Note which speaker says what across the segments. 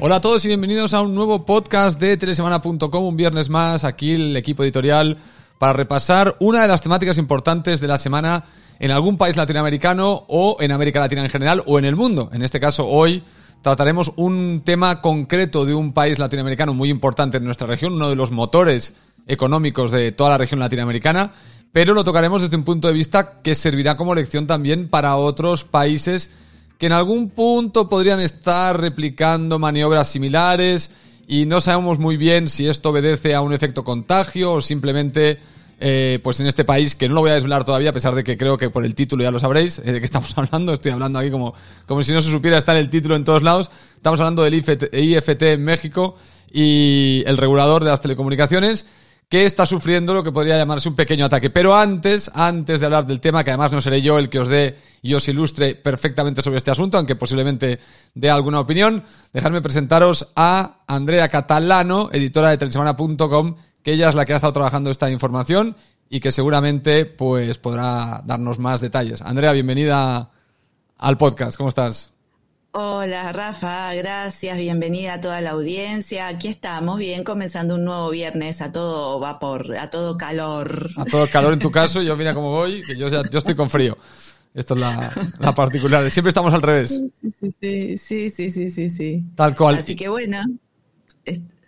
Speaker 1: Hola a todos y bienvenidos a un nuevo podcast de telesemana.com, un viernes más, aquí el equipo editorial para repasar una de las temáticas importantes de la semana en algún país latinoamericano o en América Latina en general o en el mundo. En este caso, hoy trataremos un tema concreto de un país latinoamericano muy importante en nuestra región, uno de los motores económicos de toda la región latinoamericana, pero lo tocaremos desde un punto de vista que servirá como lección también para otros países que en algún punto podrían estar replicando maniobras similares y no sabemos muy bien si esto obedece a un efecto contagio o simplemente eh, pues en este país, que no lo voy a desvelar todavía, a pesar de que creo que por el título ya lo sabréis, eh, de qué estamos hablando, estoy hablando aquí como, como si no se supiera estar el título en todos lados, estamos hablando del IFT en México y el regulador de las telecomunicaciones, que está sufriendo lo que podría llamarse un pequeño ataque. Pero antes, antes de hablar del tema, que además no seré yo el que os dé y os ilustre perfectamente sobre este asunto, aunque posiblemente dé alguna opinión, dejadme presentaros a Andrea Catalano, editora de telesemana.com, que ella es la que ha estado trabajando esta información y que seguramente pues podrá darnos más detalles. Andrea, bienvenida al podcast. ¿Cómo estás?
Speaker 2: Hola Rafa, gracias, bienvenida a toda la audiencia. Aquí estamos, bien, comenzando un nuevo viernes a todo vapor, a todo calor.
Speaker 1: A todo calor en tu caso, yo mira cómo voy, que yo, yo estoy con frío. Esto es la, la, particular. Siempre estamos al revés.
Speaker 2: Sí, sí, sí, sí, sí, sí, sí.
Speaker 1: Tal cual.
Speaker 2: Así que bueno.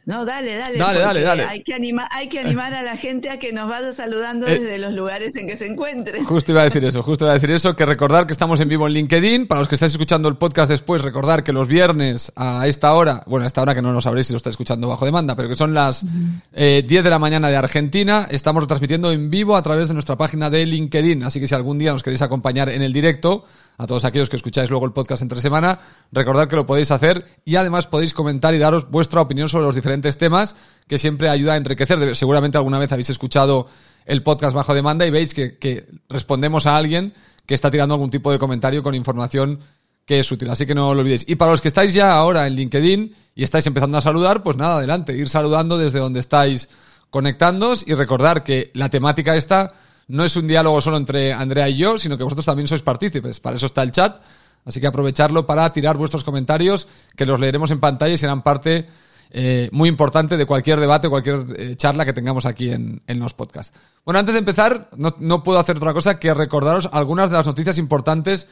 Speaker 2: No, dale, dale.
Speaker 1: Dale, dale, dale.
Speaker 2: Hay que, animar, hay que animar a la gente a que nos vaya saludando eh, desde los lugares en que se encuentren.
Speaker 1: Justo iba a decir eso, justo iba a decir eso, que recordar que estamos en vivo en LinkedIn. Para los que estáis escuchando el podcast después, recordar que los viernes a esta hora, bueno, a esta hora que no lo sabréis si lo estáis escuchando bajo demanda, pero que son las eh, 10 de la mañana de Argentina, estamos retransmitiendo en vivo a través de nuestra página de LinkedIn. Así que si algún día nos queréis acompañar en el directo, a todos aquellos que escucháis luego el podcast entre semana, recordad que lo podéis hacer y además podéis comentar y daros vuestra opinión sobre los diferentes temas que siempre ayuda a enriquecer. Seguramente alguna vez habéis escuchado el podcast bajo demanda y veis que, respondemos a alguien que está tirando algún tipo de comentario con información que es útil. Así que no lo olvidéis. Y para los que estáis ya ahora en LinkedIn y estáis empezando a saludar, pues nada, adelante, ir saludando desde donde estáis conectándoos y recordar que la temática esta no es un diálogo solo entre Andrea y yo, sino que vosotros también sois partícipes. Para eso está el chat. Así que aprovecharlo para tirar vuestros comentarios, que los leeremos en pantalla y serán parte eh, muy importante de cualquier debate, cualquier eh, charla que tengamos aquí en, los podcasts. Bueno, antes de empezar, no, no, puedo hacer otra cosa que recordaros algunas de las noticias importantes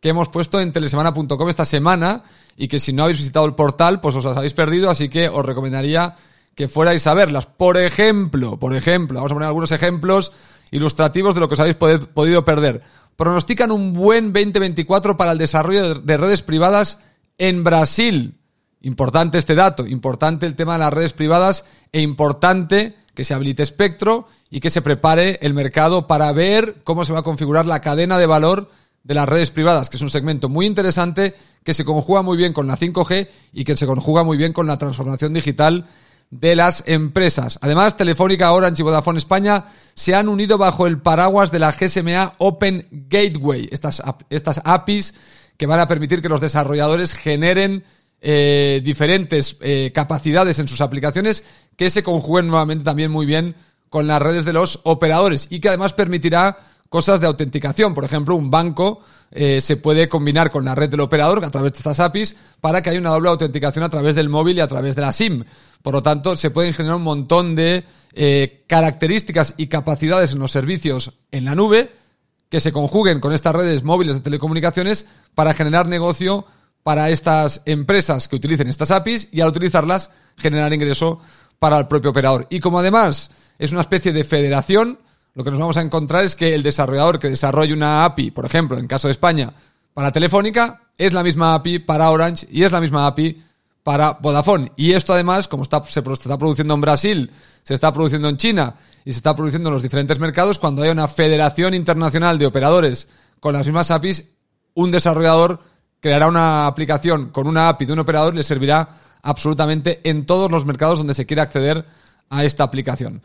Speaker 1: que hemos puesto en telesemana.com esta semana y que si no habéis visitado el portal, pues os las habéis perdido, así que os recomendaría que fuerais a verlas. Por ejemplo, por ejemplo, vamos a poner algunos ejemplos ilustrativos de lo que os habéis podido perder. Pronostican un buen 2024 para el desarrollo de redes privadas en Brasil. Importante este dato, importante el tema de las redes privadas e importante que se habilite espectro y que se prepare el mercado para ver cómo se va a configurar la cadena de valor de las redes privadas, que es un segmento muy interesante que se conjuga muy bien con la 5G y que se conjuga muy bien con la transformación digital de las empresas. Además, Telefónica, Orange y Vodafone España se han unido bajo el paraguas de la GSMA Open Gateway, estas, estas APIs que van a permitir que los desarrolladores generen eh, diferentes eh, capacidades en sus aplicaciones que se conjuguen nuevamente también muy bien con las redes de los operadores y que además permitirá cosas de autenticación. Por ejemplo, un banco eh, se puede combinar con la red del operador a través de estas APIs para que haya una doble autenticación a través del móvil y a través de la SIM. Por lo tanto, se pueden generar un montón de características y capacidades en los servicios en la nube que se conjuguen con estas redes móviles de telecomunicaciones para generar negocio para estas empresas que utilicen estas APIs y al utilizarlas generar ingreso para el propio operador. Y como además es una especie de federación, lo que nos vamos a encontrar es que el desarrollador que desarrolle una API, por ejemplo, en caso de España, para Telefónica, es la misma API para Orange y es la misma API para Vodafone. Y esto además, como se está produciendo en Brasil, se está produciendo en China y se está produciendo en los diferentes mercados, cuando hay una federación internacional de operadores con las mismas APIs, un desarrollador creará una aplicación con una API de un operador y le servirá absolutamente en todos los mercados donde se quiera acceder a esta aplicación.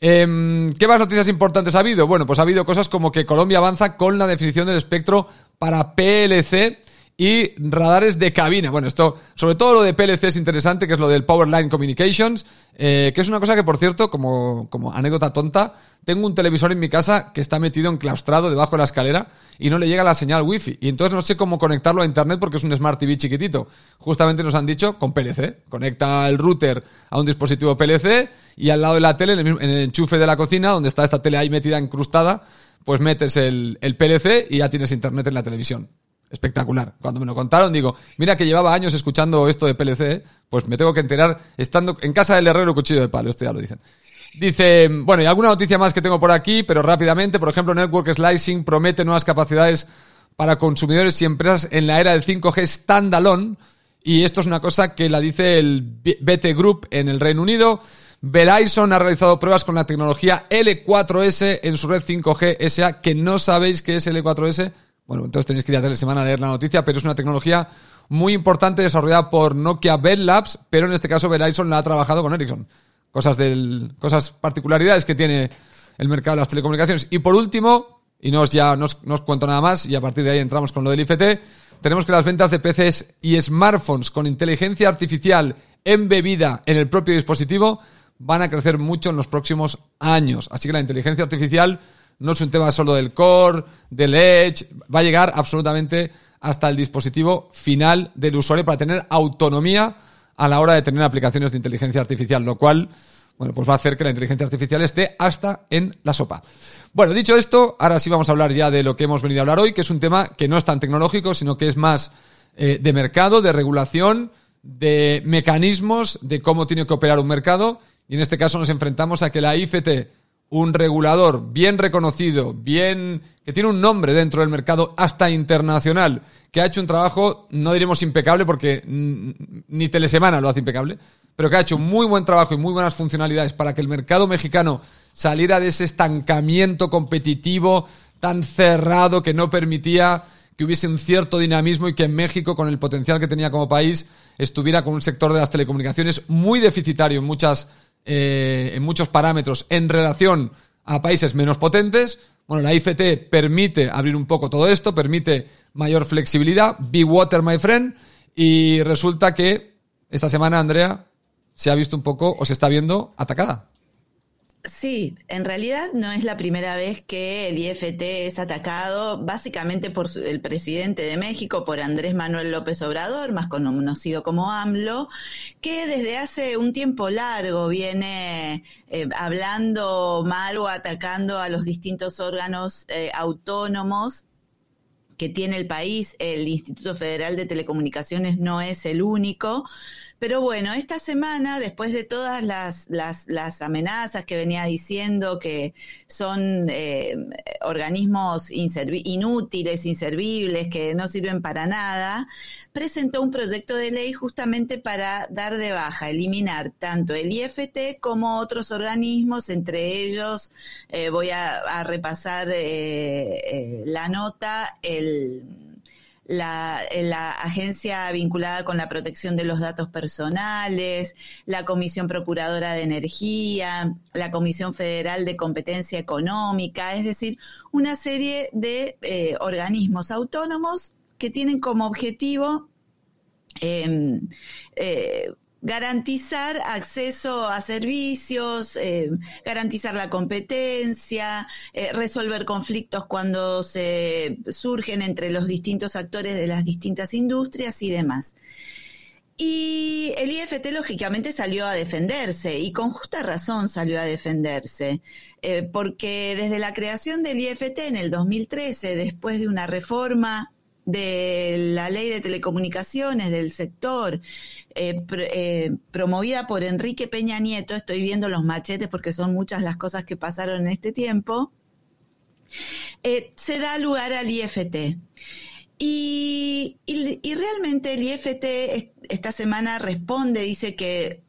Speaker 1: Em, ¿Qué más noticias importantes ha habido? Bueno, pues ha habido cosas como que Colombia avanza con la definición del espectro para PLC y radares de cabina. Bueno, esto, sobre todo lo de PLC es interesante, que es lo del Power Line Communications, eh, que es una cosa que, por cierto, como, como anécdota tonta, tengo un televisor en mi casa que está metido enclaustrado debajo de la escalera y no le llega la señal wifi. Y entonces no sé cómo conectarlo a internet porque es un Smart TV chiquitito. Justamente nos han dicho con PLC. Conecta el router a un dispositivo PLC y al lado de la tele, en el, enchufe de la cocina, donde está esta tele ahí metida encrustada, pues metes el, el PLC y ya tienes internet en la televisión espectacular. Cuando me lo contaron, digo, mira que llevaba años escuchando esto de PLC, pues me tengo que enterar estando en casa del herrero cuchillo de palo, esto ya lo dicen. Dice, bueno, y alguna noticia más que tengo por aquí, pero rápidamente, por ejemplo, Network Slicing promete nuevas capacidades para consumidores y empresas en la era del 5G standalone, y esto es una cosa que la dice el BT Group en el Reino Unido. Verizon ha realizado pruebas con la tecnología L4S en su red 5G SA, que no sabéis qué es L4S, bueno, entonces tenéis que ir a la semana a leer la noticia, pero es una tecnología muy importante desarrollada por Nokia Bell Labs, pero en este caso Verizon la ha trabajado con Ericsson. Cosas del, cosas particularidades que tiene el mercado de las telecomunicaciones. Y por último, y no os ya no os, cuento nada más, y a partir de ahí entramos con lo del IFT, tenemos que las ventas de PCs y smartphones con inteligencia artificial embebida en el propio dispositivo van a crecer mucho en los próximos años. Así que la inteligencia artificial no es un tema solo del core, del edge, va a llegar absolutamente hasta el dispositivo final del usuario para tener autonomía a la hora de tener aplicaciones de inteligencia artificial, lo cual, bueno, pues va a hacer que la inteligencia artificial esté hasta en la sopa. Bueno, dicho esto, ahora sí vamos a hablar ya de lo que hemos venido a hablar hoy, que es un tema que no es tan tecnológico, sino que es más eh, de mercado, de regulación, de mecanismos, de cómo tiene que operar un mercado, y en este caso nos enfrentamos a que la IFT un regulador bien reconocido, bien que tiene un nombre dentro del mercado hasta internacional, que ha hecho un trabajo, no diremos impecable porque ni Telesemana lo hace impecable, pero que ha hecho muy buen trabajo y muy buenas funcionalidades para que el mercado mexicano saliera de ese estancamiento competitivo tan cerrado que no permitía que hubiese un cierto dinamismo y que México, con el potencial que tenía como país, estuviera con un sector de las telecomunicaciones muy deficitario en muchas eh, en muchos parámetros en relación a países menos potentes. Bueno, la IFT permite abrir un poco todo esto, permite mayor flexibilidad. Be water, my friend. Y resulta que esta semana, Andrea, se ha visto un poco o se está viendo atacada.
Speaker 2: Sí, en realidad no es la primera vez que el IFT es atacado, básicamente por el presidente de México, por Andrés Manuel López Obrador, más conocido como AMLO, que desde hace un tiempo largo viene eh, hablando mal o atacando a los distintos órganos eh, autónomos que tiene el país, el Instituto Federal de Telecomunicaciones no es el único, pero bueno, esta semana, después de todas las, las, amenazas que venía diciendo que son eh, organismos inútiles, inservibles, que no sirven para nada, presentó un proyecto de ley justamente para dar de baja, eliminar tanto el IFT como otros organismos, entre ellos eh, voy a, repasar eh, la nota, el la, la, agencia vinculada con la protección de los datos personales, la Comisión Procuradora de Energía, la Comisión Federal de Competencia Económica, es decir, una serie de eh, organismos autónomos que tienen como objetivo em, eh, garantizar acceso a servicios, eh, garantizar la competencia, eh, resolver conflictos cuando se surgen entre los distintos actores de las distintas industrias y demás. Y el IFT lógicamente salió a defenderse y con justa razón salió a defenderse, eh, porque desde la creación del IFT en el 2013, después de una reforma de la ley de telecomunicaciones del sector, eh, eh, promovida por Enrique Peña Nieto, estoy viendo los machetes porque son muchas las cosas que pasaron en este tiempo, eh, se da lugar al IFT. Y, y, realmente el IFT esta semana responde, dice que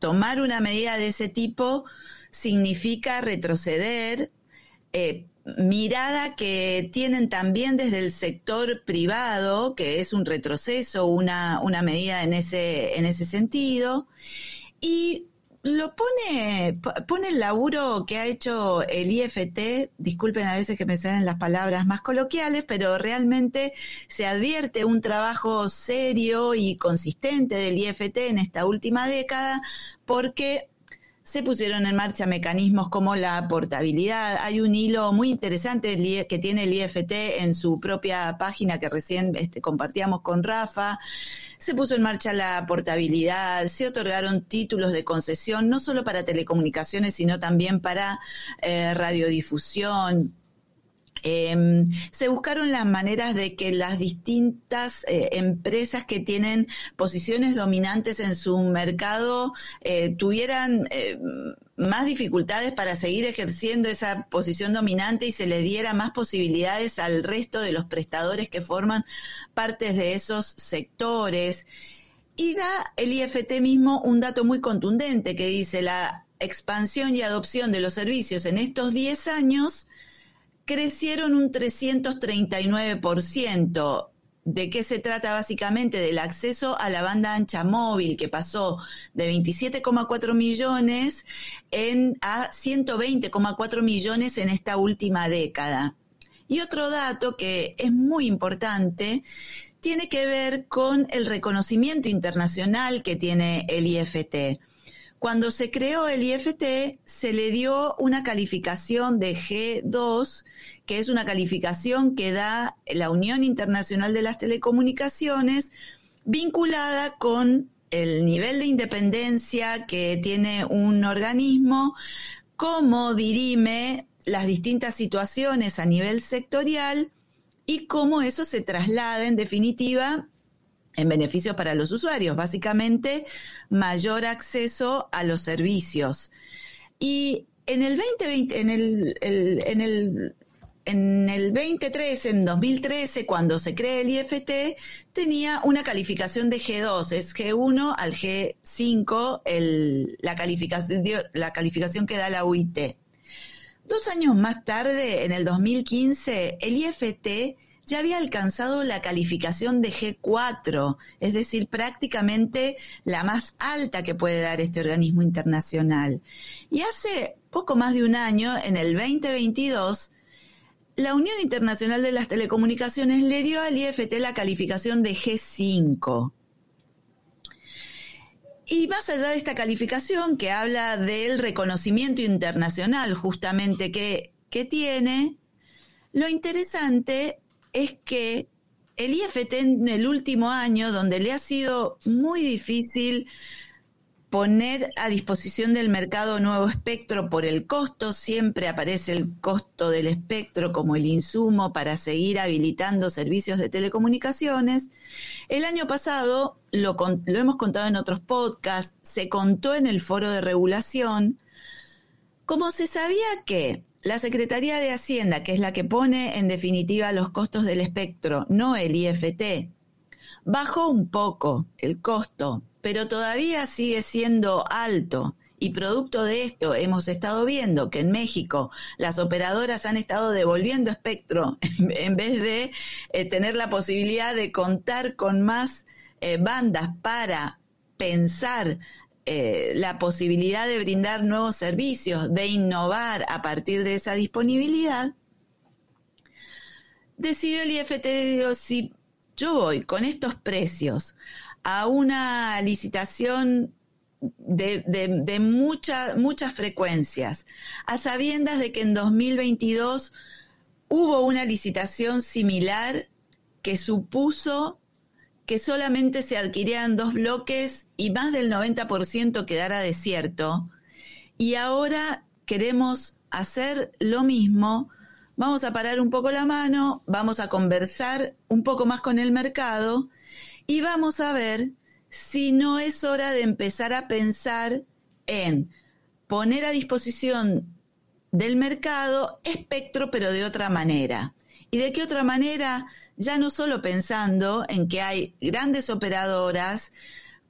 Speaker 2: tomar una medida de ese tipo significa retroceder, mirada que tienen también desde el sector privado, que es un retroceso, una, una medida en ese, en ese sentido, y lo pone, pone el laburo que ha hecho el IFT, disculpen a veces que me salen las palabras más coloquiales, pero realmente se advierte un trabajo serio y consistente del IFT en esta última década porque se pusieron en marcha mecanismos como la portabilidad. Hay un hilo muy interesante que tiene el IFT en su propia página que recién este, compartíamos con Rafa. Se puso en marcha la portabilidad, se otorgaron títulos de concesión, no solo para telecomunicaciones, sino también para eh, radiodifusión Em, se buscaron las maneras de que las distintas eh, empresas que tienen posiciones dominantes en su mercado eh, tuvieran eh, más dificultades para seguir ejerciendo esa posición dominante y se les diera más posibilidades al resto de los prestadores que forman partes de esos sectores. Y da el IFT mismo un dato muy contundente que dice la expansión y adopción de los servicios en estos 10 años crecieron un 339%. ¿De qué se trata básicamente? Del acceso a la banda ancha móvil, que pasó de 27,4 millones a 120,4 millones en esta última década. Y otro dato que es muy importante tiene que ver con el reconocimiento internacional que tiene el IFT. Cuando se creó el IFT, se le dio una calificación de G2, que es una calificación que da la Unión Internacional de las Telecomunicaciones, vinculada con el nivel de independencia que tiene un organismo, cómo dirime las distintas situaciones a nivel sectorial y cómo eso se traslada en definitiva en beneficio para los usuarios, básicamente mayor acceso a los servicios. Y en el 2020, en el, en el en el 2013, en 2013, cuando se crea el IFT, tenía una calificación de G2, es G1 al G5, el, la, calificación, la calificación que da la UIT. Dos años más tarde, en el 2015, el IFT ya había alcanzado la calificación de G4, es decir, prácticamente la más alta que puede dar este organismo internacional. Y hace poco más de un año, en el 2022, la Unión Internacional de las Telecomunicaciones le dio al IFT la calificación de G5. Y más allá de esta calificación que habla del reconocimiento internacional justamente que, que tiene, lo interesante es que el IFT en el último año, donde le ha sido muy difícil poner a disposición del mercado nuevo espectro por el costo, siempre aparece el costo del espectro como el insumo para seguir habilitando servicios de telecomunicaciones. El año pasado, lo, lo hemos contado en otros podcasts, se contó en el foro de regulación, como se sabía que la Secretaría de Hacienda, que es la que pone en definitiva los costos del espectro, no el IFT, bajó un poco el costo, pero todavía sigue siendo alto. Y producto de esto hemos estado viendo que en México las operadoras han estado devolviendo espectro en vez de eh, tener la posibilidad de contar con más eh, bandas para pensar eh, la posibilidad de brindar nuevos servicios, de innovar a partir de esa disponibilidad, decidió el IFT, si yo voy con estos precios a una licitación de, de muchas frecuencias, a sabiendas de que en 2022 hubo una licitación similar que supuso que solamente se adquirían dos bloques y más del 90% quedara desierto. Y ahora queremos hacer lo mismo. Vamos a parar un poco la mano, vamos a conversar un poco más con el mercado y vamos a ver si no es hora de empezar a pensar en poner a disposición del mercado espectro, pero de otra manera. ¿Y de qué otra manera? Ya no solo pensando en que hay grandes operadoras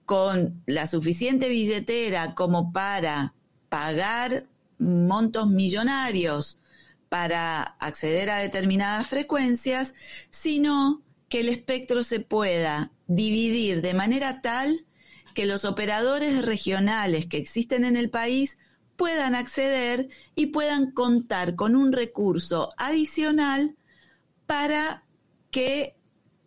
Speaker 2: con la suficiente billetera como para pagar montos millonarios para acceder a determinadas frecuencias, sino que el espectro se pueda dividir de manera tal que los operadores regionales que existen en el país puedan acceder y puedan contar con un recurso adicional para que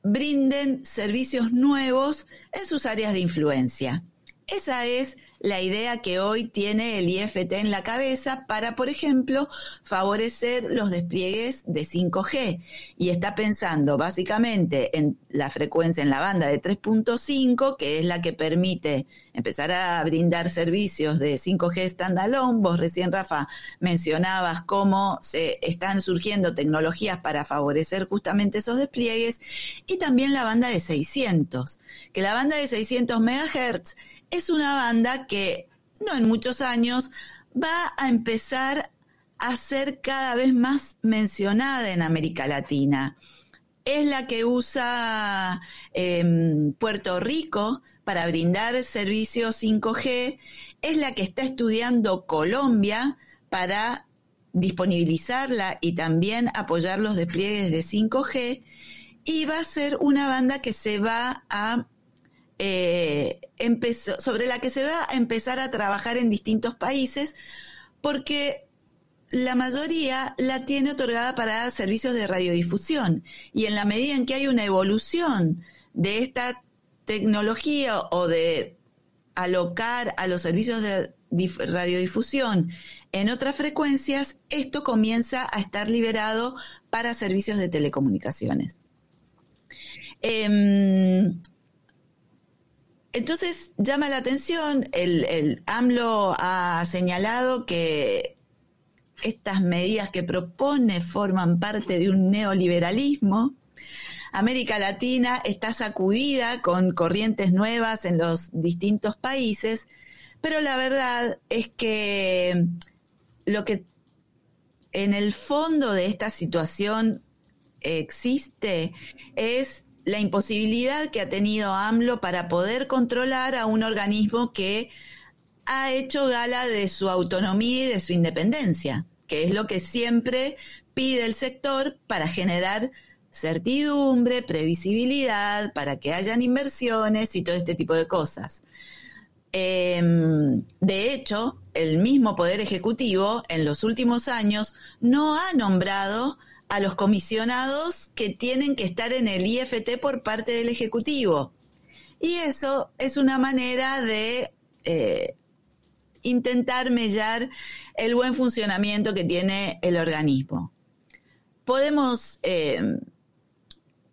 Speaker 2: brinden servicios nuevos en sus áreas de influencia. Esa es la idea que hoy tiene el IFT en la cabeza para, por ejemplo, favorecer los despliegues de 5G. Y está pensando básicamente en la frecuencia en la banda de 3.5, que es la que permite empezar a brindar servicios de 5G standalone. Vos recién, Rafa, mencionabas cómo se están surgiendo tecnologías para favorecer justamente esos despliegues. Y también la banda de 600, que la banda de 600 MHz es una banda que no en muchos años va a empezar a ser cada vez más mencionada en América Latina. Es la que usa em, Puerto Rico para brindar servicios 5G, es la que está estudiando Colombia para disponibilizarla y también apoyar los despliegues de 5G, y va a ser una banda que se va a eh, sobre la que se va a empezar a trabajar en distintos países, porque la mayoría la tiene otorgada para servicios de radiodifusión. Y en la medida en que hay una evolución de esta tecnología o de alocar a los servicios de radiodifusión en otras frecuencias, esto comienza a estar liberado para servicios de telecomunicaciones. Em, entonces llama la atención, el, el AMLO ha señalado que estas medidas que propone forman parte de un neoliberalismo. América Latina está sacudida con corrientes nuevas en los distintos países, pero la verdad es que lo que en el fondo de esta situación existe es la imposibilidad que ha tenido AMLO para poder controlar a un organismo que ha hecho gala de su autonomía y de su independencia, que es lo que siempre pide el sector para generar certidumbre, previsibilidad, para que hayan inversiones y todo este tipo de cosas. Em, de hecho, el mismo Poder Ejecutivo en los últimos años no ha nombrado a los comisionados que tienen que estar en el IFT por parte del Ejecutivo. Y eso es una manera de eh, intentar mellar el buen funcionamiento que tiene el organismo. Podemos eh,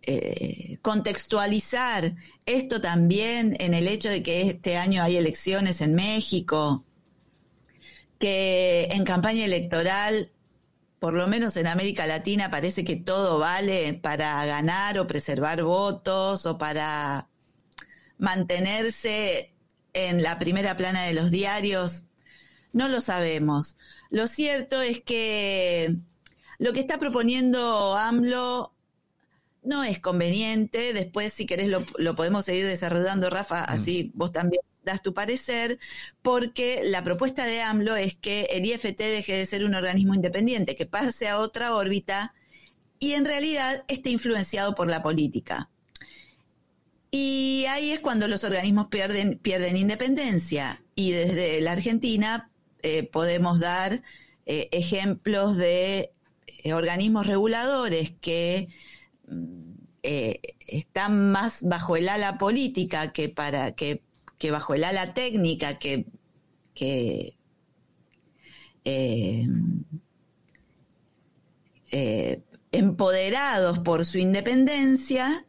Speaker 2: eh, contextualizar esto también en el hecho de que este año hay elecciones en México, que en campaña electoral por lo menos en América Latina parece que todo vale para ganar o preservar votos o para mantenerse en la primera plana de los diarios. No lo sabemos. Lo cierto es que lo que está proponiendo AMLO no es conveniente. Después, si querés, lo, lo podemos seguir desarrollando, Rafa, así vos también das tu parecer, porque la propuesta de AMLO es que el IFT deje de ser un organismo independiente, que pase a otra órbita y en realidad esté influenciado por la política. Y ahí es cuando los organismos pierden, pierden independencia. Y desde la Argentina eh, podemos dar eh, ejemplos de eh, organismos reguladores que mm, están más bajo el ala política que para que que bajo el ala técnica que, eh, empoderados por su independencia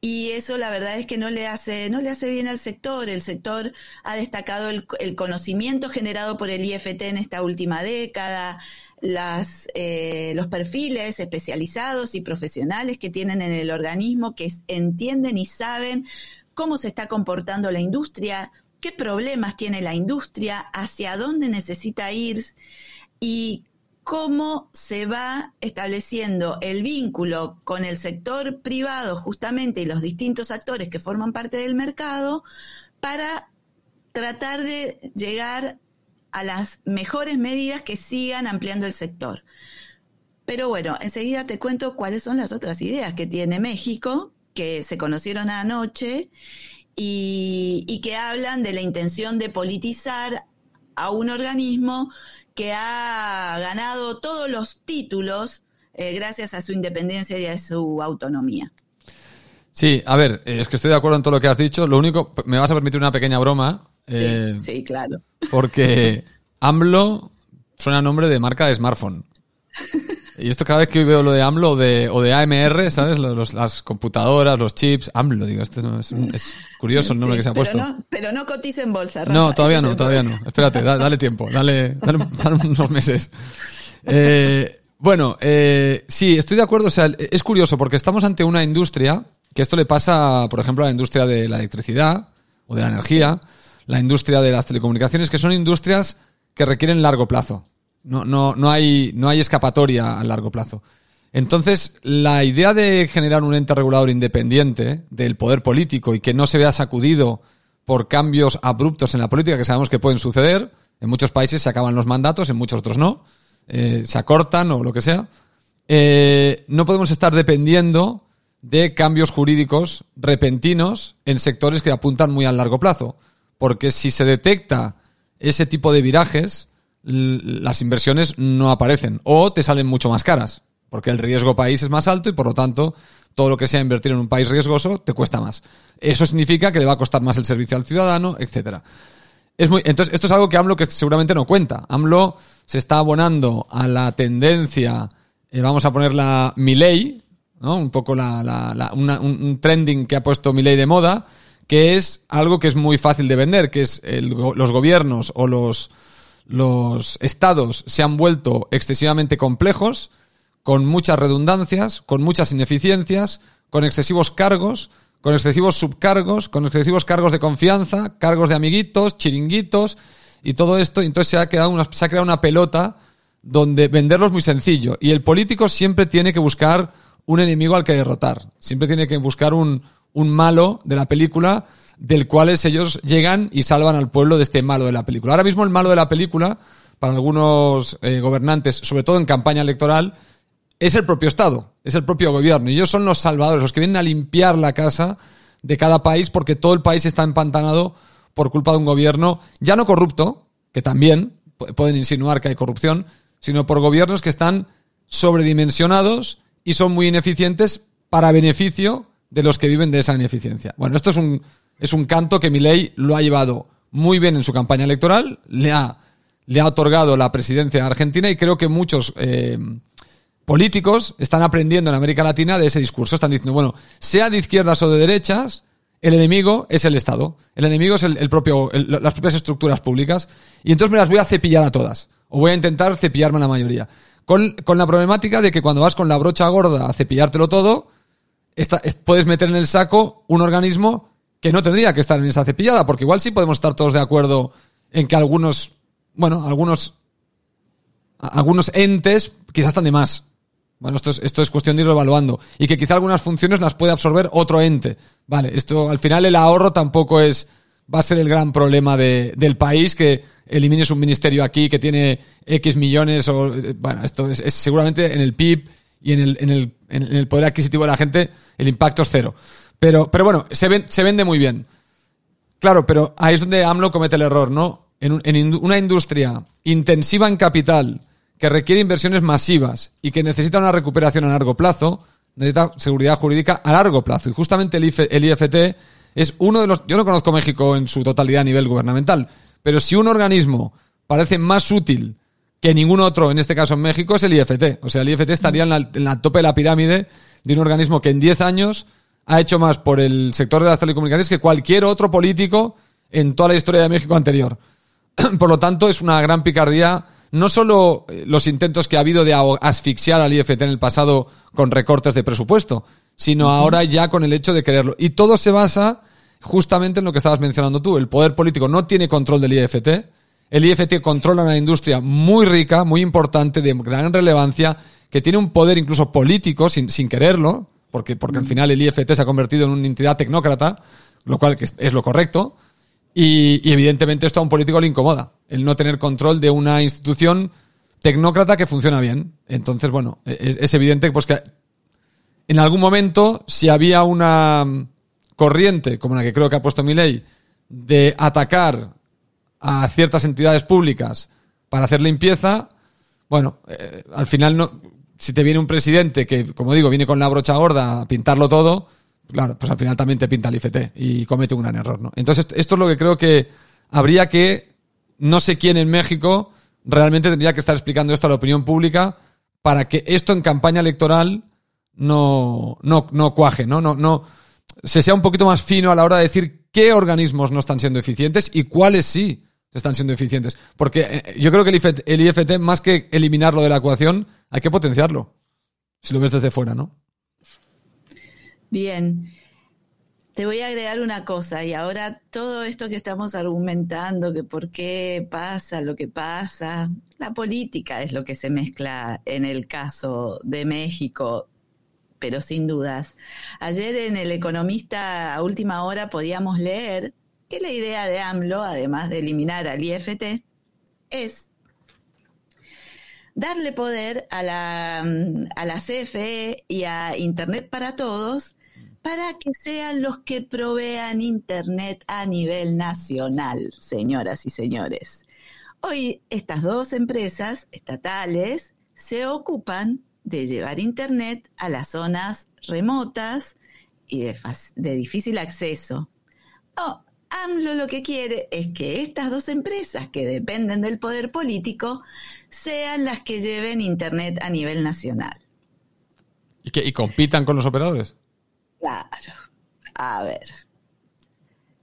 Speaker 2: y eso la verdad es que no le hace no le hace bien al sector. El sector ha destacado el, conocimiento generado por el IFT en esta última década las eh, los perfiles especializados y profesionales que tienen en el organismo que entienden y saben cómo se está comportando la industria, qué problemas tiene la industria, hacia dónde necesita ir y cómo se va estableciendo el vínculo con el sector privado justamente y los distintos actores que forman parte del mercado para tratar de llegar a las mejores medidas que sigan ampliando el sector. Pero bueno, enseguida te cuento cuáles son las otras ideas que tiene México que se conocieron anoche y, que hablan de la intención de politizar a un organismo que ha ganado todos los títulos eh, gracias a su independencia y a su autonomía.
Speaker 1: Sí, a ver, es que estoy de acuerdo en todo lo que has dicho. Lo único, me vas a permitir una pequeña broma.
Speaker 2: sí, eh, claro.
Speaker 1: Porque AMLO suena nombre de marca de smartphone. Y esto cada vez que veo lo de AMLO o de, o de AMR, ¿sabes? las computadoras, los chips, AMLO, digo, este es, curioso el nombre que se ha puesto.
Speaker 2: pero no cotiza en bolsa,
Speaker 1: No, todavía no, todavía no. Espérate, dale, tiempo, dale, dale, unos meses. Eh, bueno, eh, sí, estoy de acuerdo. O sea, es curioso porque estamos ante una industria que esto le pasa, por ejemplo, a la industria de la electricidad o de la energía, la industria de las telecomunicaciones, que son industrias que requieren largo plazo. No, no, no, hay, no hay escapatoria a largo plazo. Entonces, la idea de generar un ente regulador independiente del poder político y que no se vea sacudido por cambios abruptos en la política que sabemos que pueden suceder, en muchos países se acaban los mandatos, en muchos otros no, eh, se acortan o lo que sea, eh, no podemos estar dependiendo de cambios jurídicos repentinos en sectores que apuntan muy a largo plazo. Porque si se detecta ese tipo de virajes, las inversiones no aparecen o te salen mucho más caras, porque el riesgo país es más alto y por lo tanto todo lo que sea invertir en un país riesgoso te cuesta más. Eso significa que le va a costar más el servicio al ciudadano, etcétera. Es muy, entonces, esto es algo que AMLO que seguramente no cuenta. AMLO se está abonando a la tendencia, eh, vamos a ponerla ley ¿no? Un poco la, un, trending que ha puesto ley de moda, que es algo que es muy fácil de vender, que es los gobiernos o los, los estados se han vuelto excesivamente complejos, con muchas redundancias, con muchas ineficiencias, con excesivos cargos, con excesivos subcargos, con excesivos cargos de confianza, cargos de amiguitos, chiringuitos y todo esto. Entonces se ha, quedado una, se ha creado una pelota donde venderlo es muy sencillo. Y el político siempre tiene que buscar un enemigo al que derrotar. Siempre tiene que buscar un, un malo de la película del cual ellos llegan y salvan al pueblo de este malo de la película. Ahora mismo el malo de la película, para algunos eh, gobernantes, sobre todo en campaña electoral, es el propio Estado, es el propio gobierno. Y ellos son los salvadores, los que vienen a limpiar la casa de cada país porque todo el país está empantanado por culpa de un gobierno ya no corrupto, que también pueden insinuar que hay corrupción, sino por gobiernos que están sobredimensionados y son muy ineficientes para beneficio de los que viven de esa ineficiencia. Bueno, esto es un, es un canto que Milei lo ha llevado muy bien en su campaña electoral, le ha, le ha otorgado la presidencia de Argentina y creo que muchos eh, políticos están aprendiendo en América Latina de ese discurso. Están diciendo, bueno, sea de izquierdas o de derechas, el enemigo es el Estado. El enemigo es el, propio, las propias estructuras públicas. Y entonces me las voy a cepillar a todas. O voy a intentar cepillarme a la mayoría. Con, con la problemática de que cuando vas con la brocha gorda a cepillártelo todo, puedes meter en el saco un organismo que no tendría que estar en esa cepillada, porque igual sí podemos estar todos de acuerdo en que algunos, bueno, algunos, algunos entes quizás están de más. Bueno, esto es, esto es cuestión de irlo evaluando. Y que quizá algunas funciones las puede absorber otro ente. Vale, esto al final el ahorro tampoco es, va a ser el gran problema de, del país, que elimines un ministerio aquí que tiene X millones o, bueno, esto es, es seguramente en el PIB y en el, en el, en el poder adquisitivo de la gente el impacto es cero. Pero, pero bueno, se, vende muy bien. Claro, pero ahí es donde AMLO comete el error, ¿no? En, en una industria intensiva en capital, que requiere inversiones masivas y que necesita una recuperación a largo plazo, necesita seguridad jurídica a largo plazo. Y justamente el, el IFT es uno de los... Yo no conozco México en su totalidad a nivel gubernamental, pero si un organismo parece más útil que ningún otro, en este caso en México, es el IFT. O sea, el IFT estaría en la, en la tope de la pirámide de un organismo que en 10 años ha hecho más por el sector de las telecomunicaciones que cualquier otro político en toda la historia de México anterior. por lo tanto, es una gran picardía no solo eh, los intentos que ha habido de asfixiar al IFT en el pasado con recortes de presupuesto, sino ahora ya con el hecho de quererlo. Y todo se basa justamente en lo que estabas mencionando tú. El poder político no tiene control del IFT. El IFT controla una industria muy rica, muy importante, de gran relevancia, que tiene un poder incluso político sin, sin quererlo porque, porque al final el IFT se ha convertido en una entidad tecnócrata, lo cual es, lo correcto, y, evidentemente esto a un político le incomoda, el no tener control de una institución tecnócrata que funciona bien. Entonces, bueno, es, evidente pues, que en algún momento, si había una corriente, como la que creo que ha puesto mi ley, de atacar a ciertas entidades públicas para hacer limpieza, bueno, eh, al final no, si te viene un presidente que, como digo, viene con la brocha gorda a pintarlo todo, claro, pues al final también te pinta el IFT y comete un gran error, ¿no? Entonces, esto es lo que creo que habría que, no sé quién en México realmente tendría que estar explicando esto a la opinión pública para que esto en campaña electoral no, no, no cuaje, ¿no? No, no, se sea un poquito más fino a la hora de decir qué organismos no están siendo eficientes y cuáles sí están siendo eficientes. Porque eh, yo creo que el IFT, el IFT, más que eliminarlo de la ecuación, hay que potenciarlo. Si lo ves desde fuera, ¿no?
Speaker 2: Bien. Te voy a agregar una cosa, y ahora todo esto que estamos argumentando, que por qué pasa lo que pasa, la política es lo que se mezcla en el caso de México, pero sin dudas. Ayer en El Economista a última hora podíamos leer que la idea de AMLO, además de eliminar al IFT, es darle poder a la, a CFE y a Internet para Todos para que sean los que provean Internet a nivel nacional, señoras y señores. Hoy estas dos empresas estatales se ocupan de llevar Internet a las zonas remotas y de, de difícil acceso. No, AMLO lo que quiere es que estas dos empresas que dependen del poder político sean las que lleven Internet a nivel nacional.
Speaker 1: ¿Y, que, y compitan con los operadores?
Speaker 2: Claro. A ver.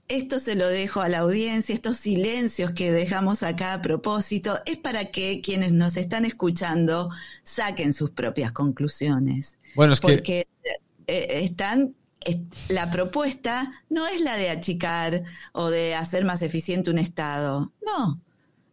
Speaker 2: Esto se lo dejo a la audiencia, estos silencios que dejamos acá a propósito, es para que quienes nos están escuchando saquen sus propias conclusiones.
Speaker 1: Bueno, es
Speaker 2: Porque
Speaker 1: que...
Speaker 2: Eh, están la propuesta no es la de achicar o de hacer más eficiente un Estado. No,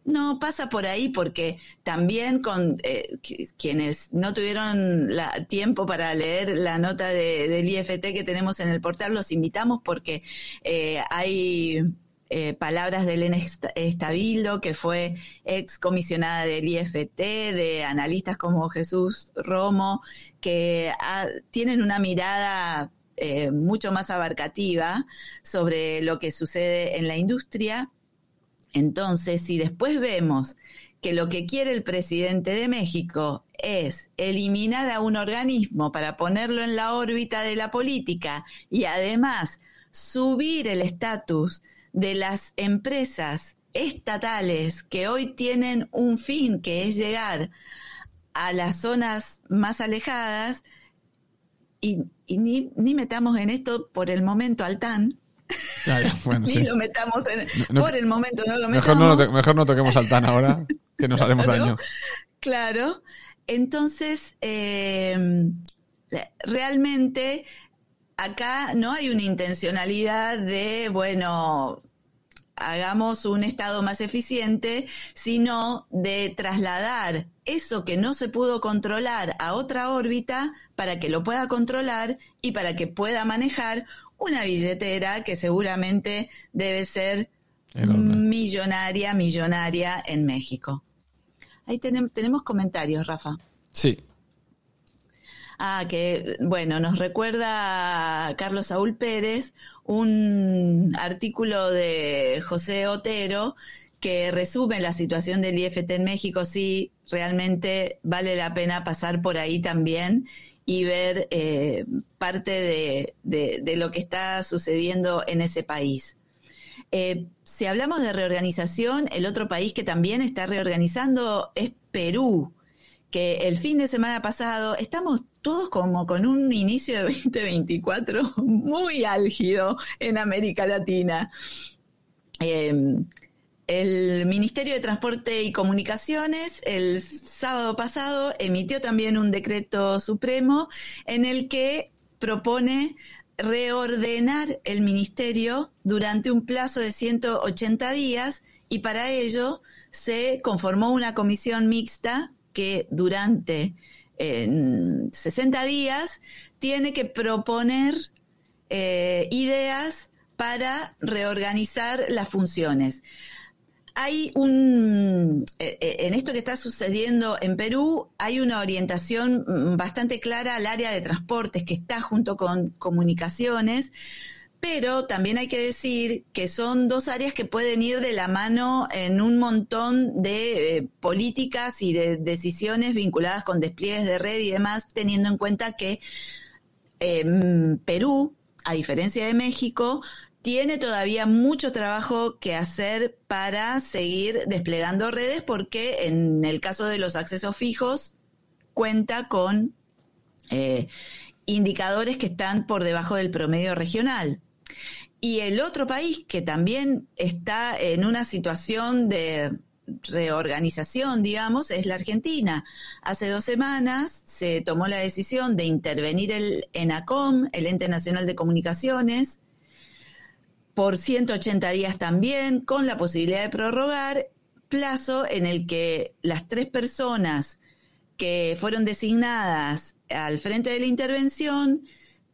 Speaker 2: no pasa por ahí porque también con eh, quienes no tuvieron tiempo para leer la nota del IFT que tenemos en el portal, los invitamos porque eh, hay eh, palabras de Elena Estabildo, que fue ex comisionada del IFT, de analistas como Jesús Romo, que ah, tienen una mirada eh, mucho más abarcativa sobre lo que sucede en la industria. Entonces, si después vemos que lo que quiere el presidente de México es eliminar a un organismo para ponerlo en la órbita de la política y además subir el estatus de las empresas estatales que hoy tienen un fin que es llegar a las zonas más alejadas, y, ni, ni, metamos en esto por el momento al TAN. ni lo metamos en, por el momento no lo
Speaker 1: mejor
Speaker 2: metamos.
Speaker 1: No, mejor no toquemos al TAN ahora, que nos haremos daño.
Speaker 2: Claro. Entonces, eh, realmente acá no hay una intencionalidad de, bueno, hagamos un Estado más eficiente, sino de trasladar eso que no se pudo controlar a otra órbita para que lo pueda controlar y para que pueda manejar una billetera que seguramente debe ser millonaria, millonaria en México. Ahí tenemos, tenemos comentarios, Rafa.
Speaker 1: Sí,
Speaker 2: Ah, que bueno, nos recuerda Carlos Saúl Pérez un artículo de José Otero que resume la situación del IFT en México. Sí, realmente vale la pena pasar por ahí también y ver eh, parte de, lo que está sucediendo en ese país. Eh, si hablamos de reorganización, el otro país que también está reorganizando es Perú, que el fin de semana pasado estamos todos como con un inicio de 2024 muy álgido en América Latina. Em, el Ministerio de Transporte y Comunicaciones el sábado pasado emitió también un decreto supremo en el que propone reordenar el ministerio durante un plazo de 180 días y para ello se conformó una comisión mixta que durante en 60 días tiene que proponer eh, ideas para reorganizar las funciones. Hay un, eh, eh, en esto que está sucediendo en Perú, hay una orientación mm, bastante clara al área de transportes que está junto con comunicaciones, pero también hay que decir que son dos áreas que pueden ir de la mano en un montón de eh, políticas y de decisiones vinculadas con despliegues de red y demás, teniendo en cuenta que em, Perú, a diferencia de México, tiene todavía mucho trabajo que hacer para seguir desplegando redes porque en el caso de los accesos fijos cuenta con eh, indicadores que están por debajo del promedio regional. Y el otro país que también está en una situación de reorganización, digamos, es la Argentina. Hace dos semanas se tomó la decisión de intervenir el ENACOM, el Ente Nacional de Comunicaciones, por 180 días también, con la posibilidad de prorrogar plazo en el que las tres personas que fueron designadas al frente de la intervención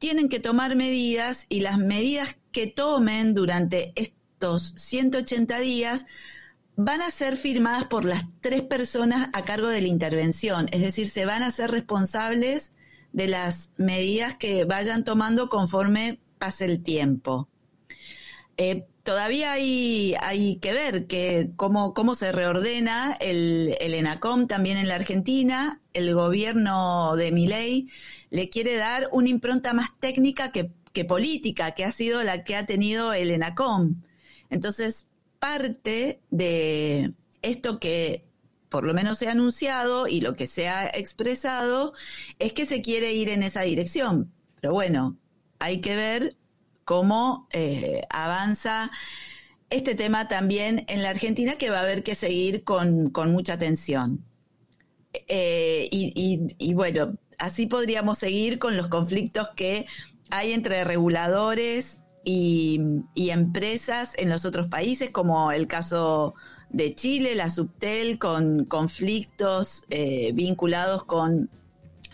Speaker 2: tienen que tomar medidas y las medidas que tomen durante estos 180 días van a ser firmadas por las tres personas a cargo de la intervención, es decir, se van a ser responsables de las medidas que vayan tomando conforme pase el tiempo. Eh, todavía hay, hay que ver que cómo, cómo se reordena el, ENACOM también en la Argentina. El gobierno de Miley le quiere dar una impronta más técnica que, que política, que ha sido la que ha tenido el ENACOM. Entonces, parte de esto que por lo menos se ha anunciado y lo que se ha expresado es que se quiere ir en esa dirección. Pero bueno, hay que ver cómo eh, avanza este tema también en la Argentina, que va a haber que seguir con, mucha atención. Eh, y, bueno, así podríamos seguir con los conflictos que hay entre reguladores y, empresas en los otros países, como el caso de Chile, la Subtel, con conflictos eh, vinculados con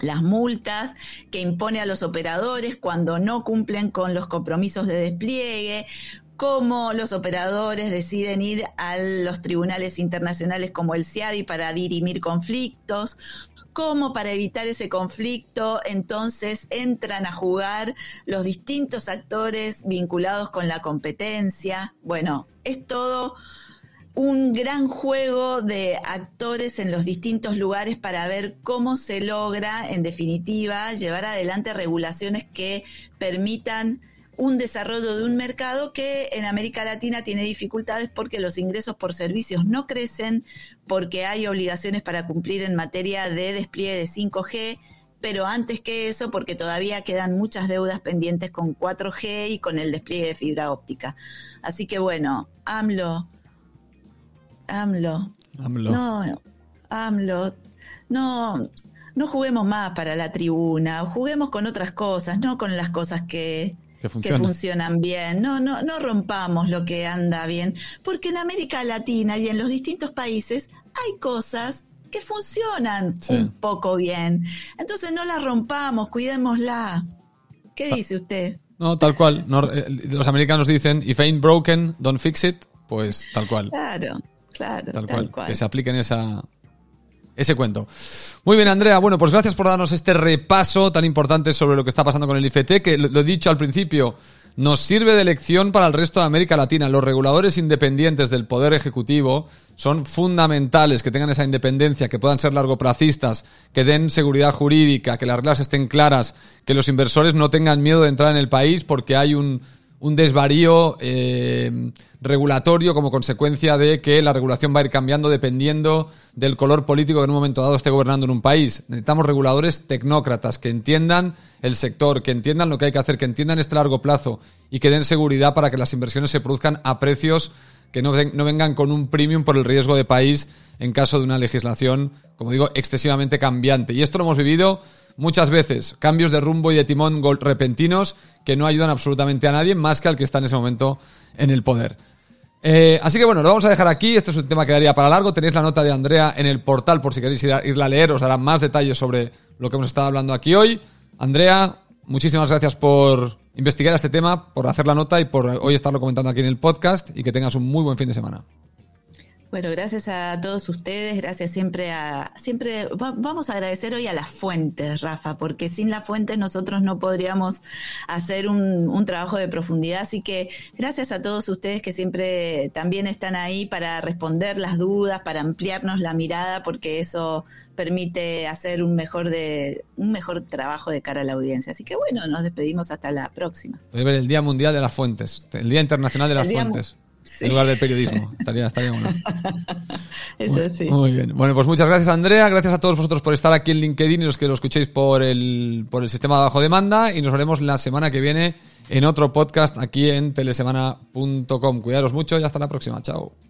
Speaker 2: las multas que impone a los operadores cuando no cumplen con los compromisos de despliegue, cómo los operadores deciden ir a los tribunales internacionales como el CIADI para dirimir conflictos, cómo para evitar ese conflicto entonces entran a jugar los distintos actores vinculados con la competencia. Bueno, es todo un gran juego de actores en los distintos lugares para ver cómo se logra, en definitiva, llevar adelante regulaciones que permitan un desarrollo de un mercado que en América Latina tiene dificultades porque los ingresos por servicios no crecen, porque hay obligaciones para cumplir en materia de despliegue de 5G, pero antes que eso, porque todavía quedan muchas deudas pendientes con 4G y con el despliegue de fibra óptica. Así que bueno, AMLO, AMLO. AMLO. No, AMLO. No, no juguemos más para la tribuna, juguemos con otras cosas, no con las cosas que, que, funcionan bien. No, no, no rompamos lo que anda bien, porque en América Latina y en los distintos países hay cosas que funcionan un poco bien. Entonces no las rompamos, cuidémosla. ¿Qué dice usted?
Speaker 1: No, tal cual. Eh, los americanos dicen, if ain't broken, don't fix it. Pues tal cual.
Speaker 2: Claro. Claro,
Speaker 1: tal, cual, Que se apliquen esa, ese cuento. Muy bien, Andrea. Bueno, pues gracias por darnos este repaso tan importante sobre lo que está pasando con el IFT, que lo, he dicho al principio, nos sirve de lección para el resto de América Latina. Los reguladores independientes del Poder Ejecutivo son fundamentales, que tengan esa independencia, que puedan ser largoplacistas, que den seguridad jurídica, que las reglas estén claras, que los inversores no tengan miedo de entrar en el país porque hay un, un desvarío eh, regulatorio como consecuencia de que la regulación va a ir cambiando dependiendo del color político que en un momento dado esté gobernando en un país. Necesitamos reguladores tecnócratas que entiendan el sector, que entiendan lo que hay que hacer, que entiendan este largo plazo y que den seguridad para que las inversiones se produzcan a precios que no, no vengan con un premium por el riesgo de país en caso de una legislación, como digo, excesivamente cambiante. Y esto lo hemos vivido muchas veces cambios de rumbo y de timón repentinos que no ayudan absolutamente a nadie más que al que está en ese momento en el poder. Eh, así que bueno, lo vamos a dejar aquí. Este es un tema que daría para largo. Tenéis la nota de Andrea en el portal por si queréis ir a, irla a leer. Os dará más detalles sobre lo que hemos estado hablando aquí hoy. Andrea, muchísimas gracias por investigar este tema, por hacer la nota y por hoy estarlo comentando aquí en el podcast y que tengas un muy buen fin de semana.
Speaker 2: Bueno, gracias a todos ustedes, gracias siempre a, siempre, vamos a agradecer hoy a las fuentes, Rafa, porque sin las fuentes nosotros no podríamos hacer un, un, trabajo de profundidad, así que gracias a todos ustedes que siempre también están ahí para responder las dudas, para ampliarnos la mirada, porque eso permite hacer un mejor de un mejor trabajo de cara a la audiencia. Así que bueno, nos despedimos hasta la próxima.
Speaker 1: El Día Mundial de las Fuentes, el Día Internacional de las Fuentes en lugar del periodismo. Estaría, estaría bueno.
Speaker 2: Eso sí.
Speaker 1: Muy bien. Bueno, pues muchas gracias, Andrea. Gracias a todos vosotros por estar aquí en LinkedIn y los que lo escuchéis por el, por el sistema de bajo demanda. Y nos veremos la semana que viene en otro podcast aquí en telesemana.com. Cuidaros mucho y hasta la próxima. Chao.